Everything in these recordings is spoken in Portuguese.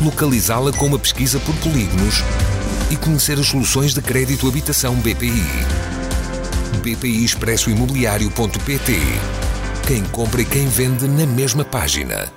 localizá-la com uma pesquisa por polígonos e conhecer as soluções de crédito habitação BPI. BPI Expresso Imobiliário.pt Quem compra e quem vende na mesma página.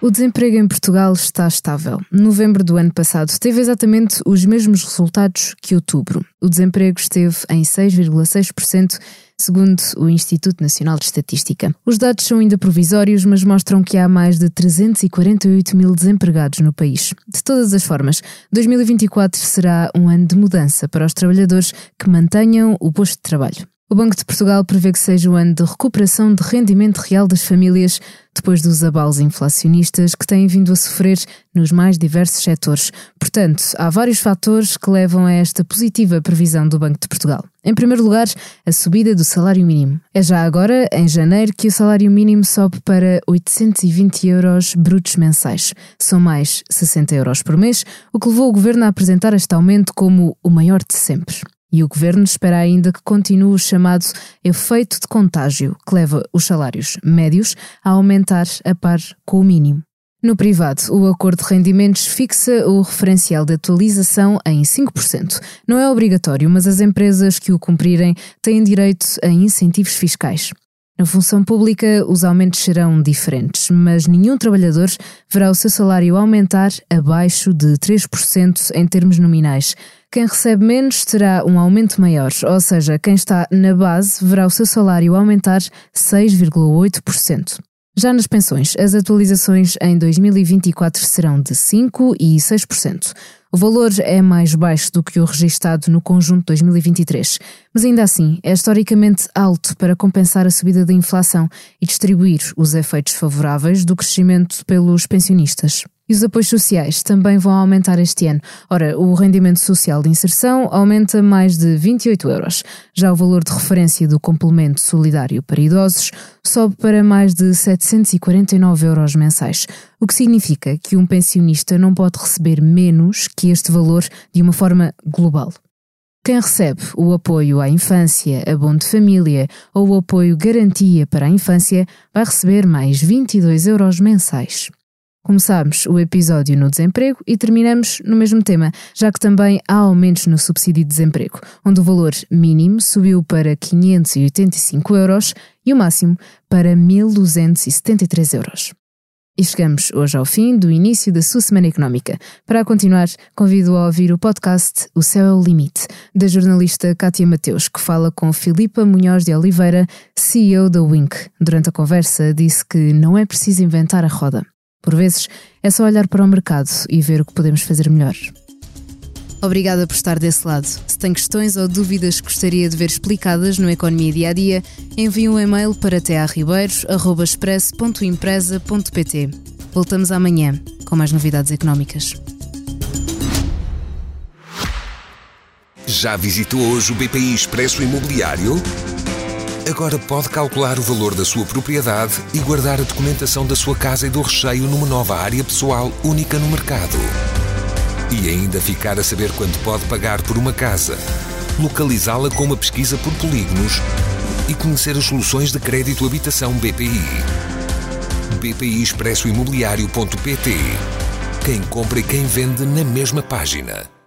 O desemprego em Portugal está estável. Novembro do ano passado teve exatamente os mesmos resultados que outubro. O desemprego esteve em 6,6%, segundo o Instituto Nacional de Estatística. Os dados são ainda provisórios, mas mostram que há mais de 348 mil desempregados no país. De todas as formas, 2024 será um ano de mudança para os trabalhadores que mantenham o posto de trabalho. O Banco de Portugal prevê que seja o ano de recuperação de rendimento real das famílias depois dos abalos inflacionistas que têm vindo a sofrer nos mais diversos setores. Portanto, há vários fatores que levam a esta positiva previsão do Banco de Portugal. Em primeiro lugar, a subida do salário mínimo. É já agora, em janeiro, que o salário mínimo sobe para 820 euros brutos mensais. São mais 60 euros por mês, o que levou o governo a apresentar este aumento como o maior de sempre. E o governo espera ainda que continue o chamado efeito de contágio, que leva os salários médios a aumentar a par com o mínimo. No privado, o acordo de rendimentos fixa o referencial de atualização em 5%. Não é obrigatório, mas as empresas que o cumprirem têm direito a incentivos fiscais. Na função pública, os aumentos serão diferentes, mas nenhum trabalhador verá o seu salário aumentar abaixo de 3% em termos nominais. Quem recebe menos terá um aumento maior, ou seja, quem está na base verá o seu salário aumentar 6,8%. Já nas pensões, as atualizações em 2024 serão de 5% e 6%. O valor é mais baixo do que o registado no conjunto 2023, mas ainda assim é historicamente alto para compensar a subida da inflação e distribuir os efeitos favoráveis do crescimento pelos pensionistas. E os apoios sociais também vão aumentar este ano. Ora, o rendimento social de inserção aumenta mais de 28 euros. Já o valor de referência do complemento solidário para idosos sobe para mais de 749 euros mensais, o que significa que um pensionista não pode receber menos que este valor de uma forma global. Quem recebe o apoio à infância, abono de família ou o apoio garantia para a infância vai receber mais 22 euros mensais. Começámos o episódio no desemprego e terminamos no mesmo tema, já que também há aumentos no subsídio de desemprego, onde o valor mínimo subiu para 585 euros e o máximo para 1.273 euros. E chegamos hoje ao fim do início da sua semana económica. Para continuar, convido a ouvir o podcast O Céu é o Limite, da jornalista Kátia Mateus, que fala com Filipa Munhoz de Oliveira, CEO da Wink. Durante a conversa, disse que não é preciso inventar a roda. Por vezes, é só olhar para o mercado e ver o que podemos fazer melhor. Obrigada por estar desse lado. Se tem questões ou dúvidas que gostaria de ver explicadas no Economia Dia a Dia, envie um e-mail para tearribeiros.express.empresa.pt. Voltamos amanhã com mais novidades económicas. Já visitou hoje o BPI Expresso Imobiliário? Agora pode calcular o valor da sua propriedade e guardar a documentação da sua casa e do recheio numa nova área pessoal única no mercado. E ainda ficar a saber quanto pode pagar por uma casa, localizá-la com uma pesquisa por polígonos e conhecer as soluções de crédito habitação BPI. BPI Expresso Imobiliário.pt Quem compra e quem vende na mesma página.